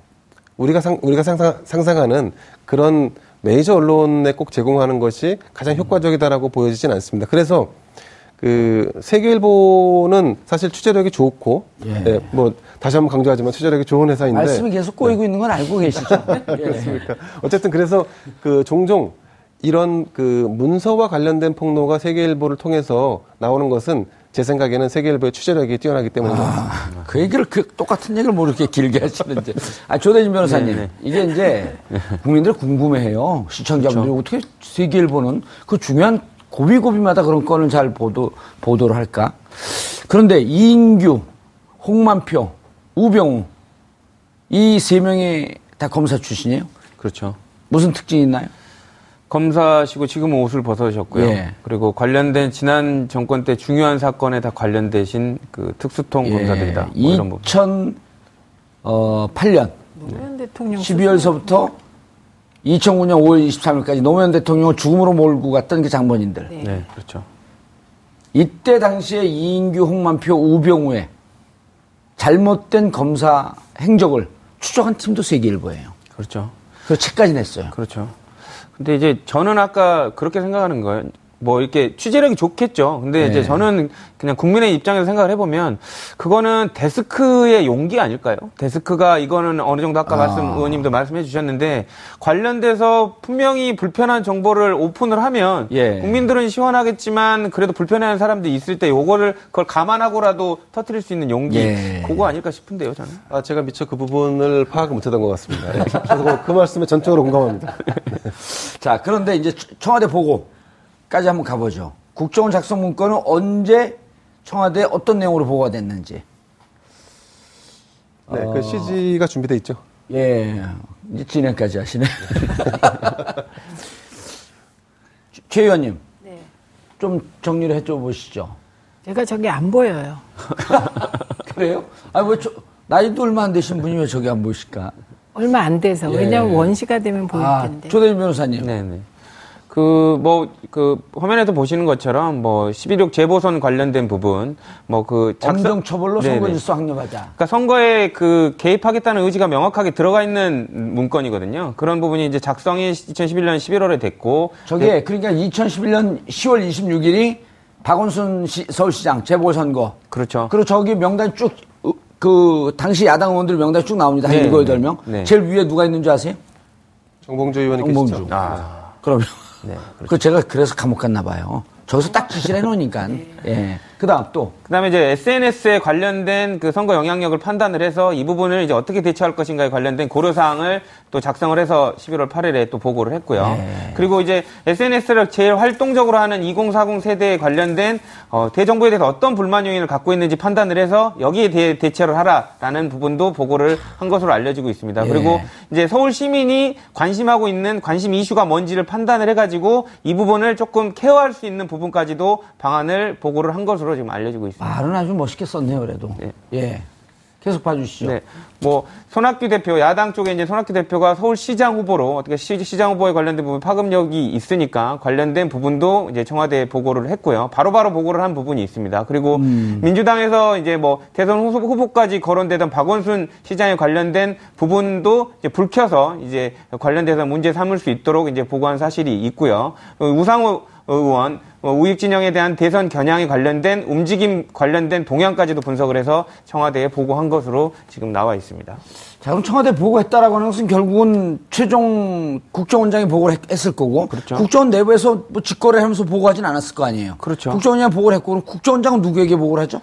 우리가 상, 우리가 상상, 상상하는 그런 메이저 언론에 꼭 제공하는 것이 가장 효과적이다라고 보여지진 않습니다. 그래서 그 세계일보는 사실 취재력이 좋고, 예. 예, 뭐 다시 한번 강조하지만 취재력이 좋은 회사인데 말씀이 계속 꼬이고 있는 건 알고 계시죠? 예. 그렇습니까? 어쨌든 그래서 그 종종 이런 그 문서와 관련된 폭로가 세계일보를 통해서 나오는 것은 제 생각에는 세계일보의 취재력이 뛰어나기 때문입니다. 그 얘기를 그 똑같은 얘기를 뭐 이렇게 길게 하시는지. 아, 조대진 변호사님. 이게 이제 국민들이 궁금해해요. 시청자분들이 어떻게 세계일보는 그 중요한 고비고비마다 그런 건을 잘 보도, 보도를 할까? 그런데 이인규, 홍만표, 우병우 이 세 명이 다 검사 출신이에요? 그렇죠. 무슨 특징이 있나요? 검사시고 지금은 옷을 벗으셨고요. 예. 그리고 관련된 지난 정권 때 중요한 사건에 다 관련되신 그 특수통 검사들이다. 뭐 이런 부분. 2008년 노무현 대통령 12월서부터 2009년 5월 23일까지 노무현 대통령을 죽음으로 몰고 갔던 그 장본인들. 네. 네, 그렇죠. 이때 당시에 이인규, 홍만표, 우병우의 잘못된 검사 행적을 추적한 팀도 세계일보예요. 그렇죠. 그래서 책까지 냈어요. 그렇죠. 근데 이제 저는 아까 그렇게 생각하는 거예요. 뭐 이렇게 취재력이 좋겠죠. 근데 네. 이제 저는 그냥 국민의 입장에서 생각을 해보면 그거는 데스크의 용기 아닐까요? 데스크가 이거는 어느 정도 아까 아. 말씀 의원님도 말씀해 주셨는데 관련돼서 분명히 불편한 정보를 오픈을 하면 예. 국민들은 시원하겠지만 그래도 불편해하는 사람들이 있을 때 요거를 그걸 감안하고라도 터트릴 수 있는 용기 예. 그거 아닐까 싶은데요, 저는. 아, 제가 미처 그 부분을 파악을 못했던 것 같습니다. 예. 그래서 그 말씀에 전적으로 공감합니다. 자, 그런데 이제 청와대 보고 까지 한번 가보죠. 국정원 작성 문건은 언제 청와대에 어떤 내용으로 보고가 됐는지. 네, 그 CG가 준비돼 있죠. 예, 이제 진행까지 하시네. 최 의원님, 네. 좀 정리를 해줘 보시죠. 제가 저기 안 보여요. 그래요? 아, 왜 저, 나이도 얼마 안 되신 분이 왜 저기 안 보실까? 얼마 안 돼서 예. 왜냐하면 원시가 되면 보일 아, 텐데. 조대진 변호사님. 네네. 그, 뭐, 그, 화면에서 보시는 것처럼, 뭐, 11.6 재보선 관련된 부분, 뭐, 그, 엄정 처벌로. 선거 질서 확립하자. 그러니까 선거에 그 개입하겠다는 의지가 명확하게 들어가 있는 문건이거든요. 그런 부분이 이제 작성이 2011년 11월에 됐고, 저게 그러니까 2011년 10월 26일이 박원순 시- 서울시장 재보선거. 그렇죠. 그리고 저기 명단 쭉, 어, 그, 당시 야당 의원들 명단 쭉 나옵니다. 한 네, 일곱 여덟 명. 네. 제일 위에 누가 있는 줄 아세요? 정봉주 의원이 정봉주. 계시죠. 아, 그러면. 네. 그 제가 그래서 감옥 갔나 봐요. 저기서 딱 지시를 해놓으니까. 예. 그다음 또 그다음에 이제 SNS에 관련된 그 선거 영향력을 판단을 해서 이 부분을 이제 어떻게 대처할 것인가에 관련된 고려 사항을 또 작성을 해서 11월 8일에 또 보고를 했고요. 네. 그리고 이제 SNS를 제일 활동적으로 하는 2040 세대에 관련된 어, 대정부에 대해서 어떤 불만 요인을 갖고 있는지 판단을 해서 여기에 대해 대처를 하라라는 부분도 보고를 한 것으로 알려지고 있습니다. 예. 그리고 이제 서울 시민이 관심하고 있는 관심 이슈가 뭔지를 판단을 해가지고 이 부분을 조금 케어할 수 있는 부분까지도 방안을 보고를 한 것으로 지금 알려지고 있습니다. 말은 아주 멋있게 썼네요, 그래도. 네. 예. 계속 봐주시죠. 네. 뭐 손학규 대표 야당 쪽에 이제 손학규 대표가 서울시장 후보로 어떻게 시, 시장 후보에 관련된 부분 파급력이 있으니까 관련된 부분도 이제 청와대에 보고를 했고요. 바로바로 보고를 한 부분이 있습니다. 그리고 민주당에서 이제 뭐 대선 후보, 후보 까지 거론되던 박원순 시장에 관련된 부분도 이제 불켜서 이제 관련돼서 문제 삼을 수 있도록 이제 보고한 사실이 있고요. 어, 우상호 의원 어, 우익 진영에 대한 대선 겨냥에 관련된 움직임 관련된 동향까지도 분석을 해서 청와대에 보고한 것으로 지금 나와 있습니다. 자, 그럼 청와대 보고했다라고 하는 것은 결국은 최종 국정원장이 보고를 했, 했을 거고. 그렇죠. 국정원 내부에서 뭐 직거래 하면서 보고하진 않았을 거 아니에요. 그렇죠. 국정원장이 보고를 했고, 그럼 국정원장은 누구에게 보고를 하죠?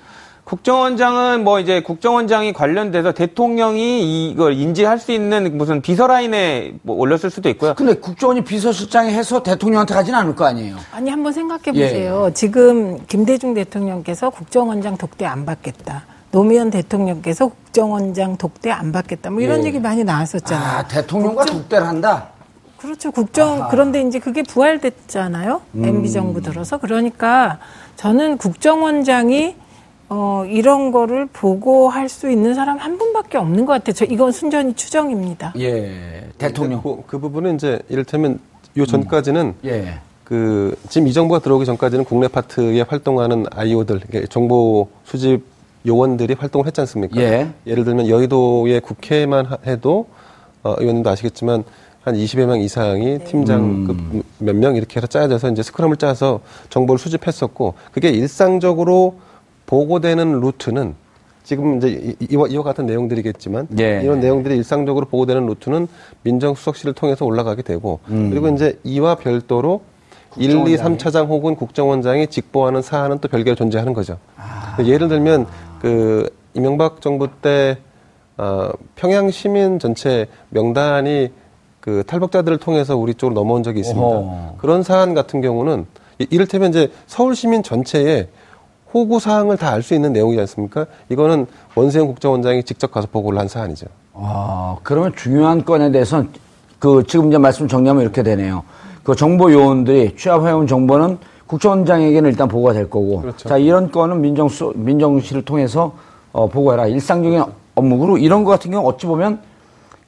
국정원장은 뭐 이제 국정원장이 관련돼서 대통령이 이걸 인지할 수 있는 무슨 비서라인에 뭐 올렸을 수도 있고요. 근데 국정원이 비서실장이 해서 대통령한테 가진 않을 거 아니에요. 아니 한번 생각해 예. 보세요. 지금 김대중 대통령께서 국정원장 독대 안 받겠다. 노무현 대통령께서 국정원장 독대 안 받겠다. 뭐 이런 예. 얘기 많이 나왔었잖아요. 아, 대통령과 독대를 한다? 그렇죠. 국정 그런데 이제 그게 부활됐잖아요. 음. MB 정부 들어서 그러니까 저는 국정원장이 어 이런 거를 보고 할 수 있는 사람 한 분밖에 없는 것 같아요. 저 이건 순전히 추정입니다. 예. 대통령. 그, 그 부분은 이제 이를테면 요 전까지는 예. 그 지금 이 정부가 들어오기 전까지는 국내 파트에 활동하는 아이오들 정보 수집 요원들이 활동을 했지 않습니까? 예. 예를 들면 여의도의 국회만 하- 해도 어, 의원님도 아시겠지만 한 20여 명 이상이 팀장급 몇명 이렇게 해서 짜여져서 이제 스크럼을 짜서 정보를 수집했었고 그게 일상적으로 보고되는 루트는 지금 이제 이- 이와, 이와 같은 내용들이겠지만 예. 이런 내용들이 일상적으로 보고되는 루트는 민정수석실을 통해서 올라가게 되고 그리고 이제 이와 별도로 1, 2, 음. 국정원장이. 3차장 혹은 국정원장이 직보하는 사안은 또 별개로 존재하는 거죠. 아. 예를 들면 그 이명박 정부 때 어, 평양 시민 전체 명단이 그 탈북자들을 통해서 우리 쪽으로 넘어온 적이 있습니다. 어허. 그런 사안 같은 경우는 이- 이를테면 이제 서울 시민 전체에 호구 사항을 다 알 수 있는 내용이지 않습니까? 이거는 원세훈 국정원장이 직접 가서 보고를 한 사안이죠. 아, 그러면 중요한 건에 대해서는 그 지금 이제 말씀 정리하면 이렇게 되네요. 그 정보 요원들이 취합해온 정보는 국정원장에게는 일단 보고가 될 거고. 그렇죠. 자, 이런 건은 민정수, 민정실을 통해서 어, 보고해라. 일상적인 업무로 이런 거 같은 경우 어찌 보면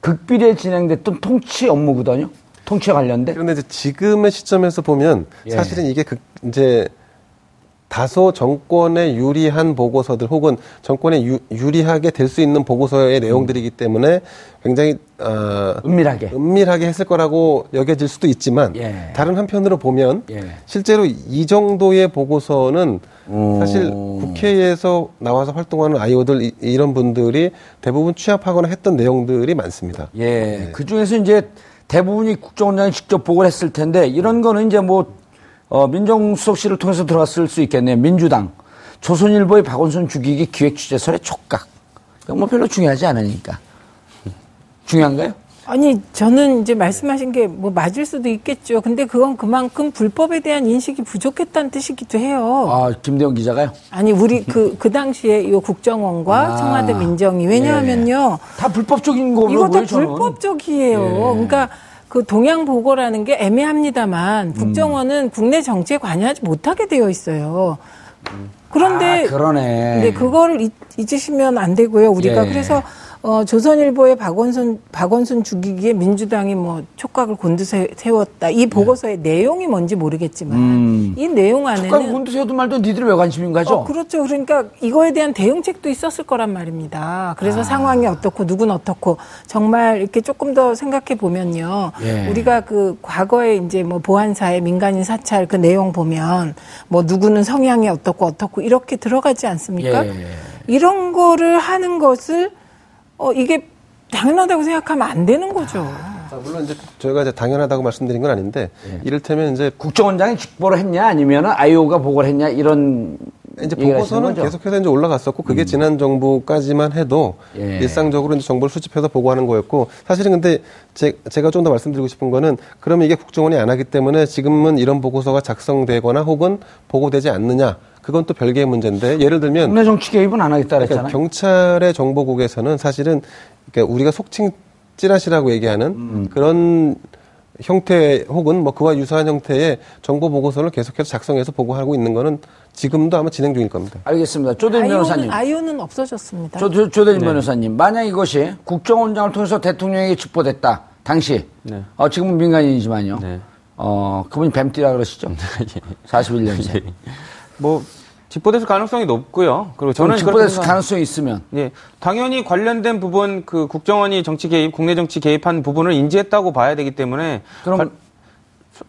극비리에 진행됐던 통치 업무거든요. 통치에 관련된. 그런데 이제 지금의 시점에서 보면 예. 사실은 이게 그 이제 다소 정권에 유리한 보고서들 혹은 정권에 유, 유리하게 될 수 있는 보고서의 내용들이기 때문에 굉장히 어, 은밀하게. 은밀하게 했을 거라고 여겨질 수도 있지만 예. 다른 한편으로 보면 예. 실제로 이 정도의 보고서는 오. 사실 국회에서 나와서 활동하는 아이오들 이- 이런 분들이 대부분 취합하거나 했던 내용들이 많습니다. 예. 그 중에서 이제 대부분이 국정원장이 직접 보고를 했을 텐데 이런 거는 이제 뭐, 어, 민정수석실을 통해서 들어갔을 수 있겠네요. 민주당. 조선일보의 박원순 죽이기 기획 취재설의 촉각. 뭐 별로 중요하지 않으니까. 중요한가요? 아니 저는 이제 말씀하신 게 뭐 맞을 수도 있겠죠. 근데 그건 그만큼 불법에 대한 인식이 부족했다는 뜻이기도 해요. 아, 김대영 기자가요? 아니 우리 그 그 당시에 이 국정원과 아. 청와대 민정이 왜냐하면요 다 불법적인 거로 이거 다. 불법적이에요. 예. 그러니까 그 동양 보고라는 게 애매합니다만 음. 국정원은 국내 정치에 관여하지 못하게 되어 있어요. 그런데 아, 그러네. 근데 그거를 잊, 잊으시면 안 되고요. 우리가 예. 그래서 어, 조선일보의 박원순 박원순 죽이기에 민주당이 뭐 촉각을 곤두세웠다. 이 보고서의 내용이 뭔지 모르겠지만 음. 이 내용 안에는 군두세우도 말도 니들이 왜 관심인가 하죠? 어, 그렇죠. 그러니까 이거에 대한 대응책도 있었을 거란 말입니다. 그래서 아. 상황이 어떻고 누군 어떻고 정말 이렇게 조금 더 생각해 보면요. 예. 우리가 그 과거에 이제 뭐 보안사의 민간인 사찰 그 내용 보면 뭐 누구는 성향이 어떻고 어떻고 이렇게 들어가지 않습니까? 예. 이런 거를 하는 것을 어 이게 당연하다고 생각하면 안 되는 거죠. 자, 물론 이제 저희가 이제 당연하다고 말씀드린 건 아닌데 예. 이를테면 이제 국정원장이 직보를 했냐 아니면 아이오가 보고를 했냐 이런 이제 보고서는? 음. 계속해서 이제 올라갔었고 그게 지난 정부까지만 해도 예. 일상적으로 이제 정보를 수집해서 보고하는 거였고 사실은 근데 제, 제가 좀 더 말씀드리고 싶은 거는 그러면 이게 국정원이 안 하기 때문에 지금은 이런 보고서가 작성되거나 혹은 보고되지 않느냐 그건 또 별개의 문제인데 예를 들면 국내 정치 개입은 안 하겠다 그러니까 그랬잖아요. 경찰의 정보국에서는 사실은 그러니까 우리가 속칭 찌라시라고 얘기하는 음. 그런 형태 혹은 뭐 그와 유사한 형태의 정보 보고서를 계속해서 작성해서 보고하고 있는 거는 지금도 아마 진행 중일 겁니다. 알겠습니다. 조대진 변호사님. 아이오는, 없어졌습니다. 조, 조, 조대진 변호사님. 만약 이것이 국정원장을 통해서 대통령에게 직보됐다. 당시. 네. 어, 지금은 민간인이지만요. 네. 어, 그분이 뱀띠라 그러시죠? 41년생. 뭐 집보됐을 가능성이 높고요. 그리고 저는 생각- 가능성이 있으면. 예, 당연히 관련된 부분 그 국정원이 정치 개입, 국내 정치 개입한 부분을 인지했다고 봐야 되기 때문에 그럼 관-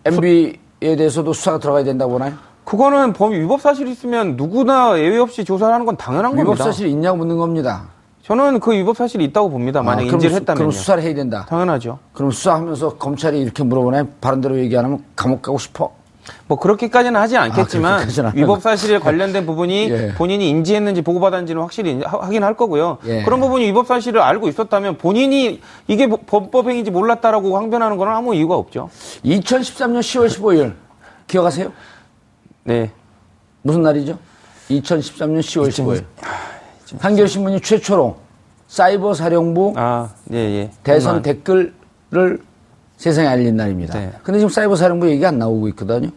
MB에 대해서도 수사가 들어가야 된다고 보나요? 그거는 범 위법 사실이 있으면 누구나 예외 없이 조사를 하는 건 당연한 위법 겁니다. 사실이 있냐고 묻는 겁니다. 저는 그 위법 사실이 있다고 봅니다. 만약 아, 인지를 수- 했다면요. 그럼 수사를 해야 된다. 당연하죠. 그럼 수사하면서 검찰이 이렇게 물어보네. 바른 대로 얘기 안 하면 감옥 가고 싶어. 뭐 그렇게까지는 하지 않겠지만 아, 그렇게까지는 안 위법 사실에 관련된 부분이 예. 본인이 인지했는지 보고받았는지는 확실히 확인할 거고요. 예. 그런 부분이 위법 사실을 알고 있었다면 본인이 이게 뭐- 범법행위인지 몰랐다라고 항변하는 건 아무 이유가 없죠. 2013년 10월 15일 기억하세요? 네. 무슨 날이죠? 2013년 10월 15일. 한겨레 신문이 최초로 사이버 사령부 아, 예, 예. 대선 정말. 댓글을 세상에 알린 날입니다. 네. 근데 지금 사이버 사령부 얘기가 안 나오고 있거든요.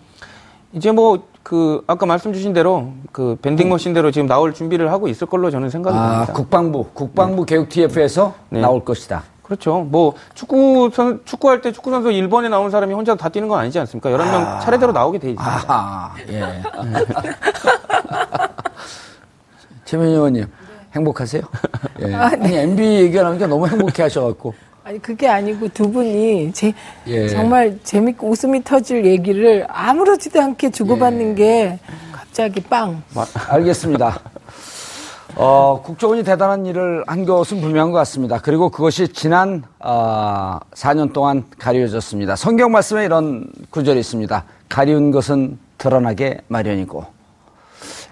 이제 뭐 그 아까 말씀 주신 대로 그 밴딩 머신대로 지금 나올 준비를 하고 있을 걸로 저는 생각이 아, 듭니다. 국방부, 국방부 교육 TF에서 네. 나올 것이다. 그렇죠. 뭐 축구 선 축구할 때 축구 선수 1번에 나온 사람이 혼자 다 뛰는 건 아니지 않습니까? 11명 차례대로 나오게 돼 있습니다. 아하, 예. 최민희 의원님, 행복하세요? 예. 아 니, MB 얘기하니까 너무 행복해 하셔 갖고. 아니 그게 아니고 두 분이 제, 예. 정말 재밌고 웃음이 터질 얘기를 아무렇지도 않게 예. 주고받는 게 갑자기 빵. 알겠습니다. 어, 국정원이 대단한 일을 한 것은 분명한 것 같습니다. 그리고 그것이 지난 어, 4년 동안 가려졌습니다. 성경 말씀에 이런 구절이 있습니다. 가리운 것은 드러나게 마련이고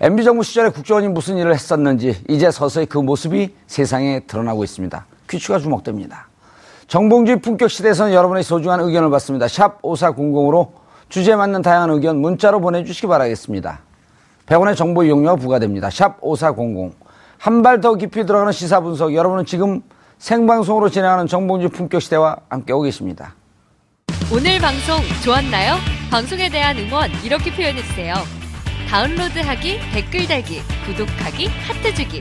MB 정부 시절에 국정원이 무슨 일을 했었는지 이제 서서히 그 모습이 세상에 드러나고 있습니다. 퀴즈가 주목됩니다. 정봉주의 품격 시대에서는 여러분의 소중한 의견을 받습니다. 샵 5400으로 주제에 맞는 다양한 의견 문자로 보내주시기 바라겠습니다. 100원의 정보 이용료가 부과됩니다. 샵 5400. 한 발 더 깊이 들어가는 시사 분석. 여러분은 지금 생방송으로 진행하는 정봉주 품격 시대와 함께하고 계십니다. 오늘 방송 좋았나요? 방송에 대한 응원 이렇게 표현해주세요. 다운로드하기, 댓글 달기, 구독하기, 하트 주기.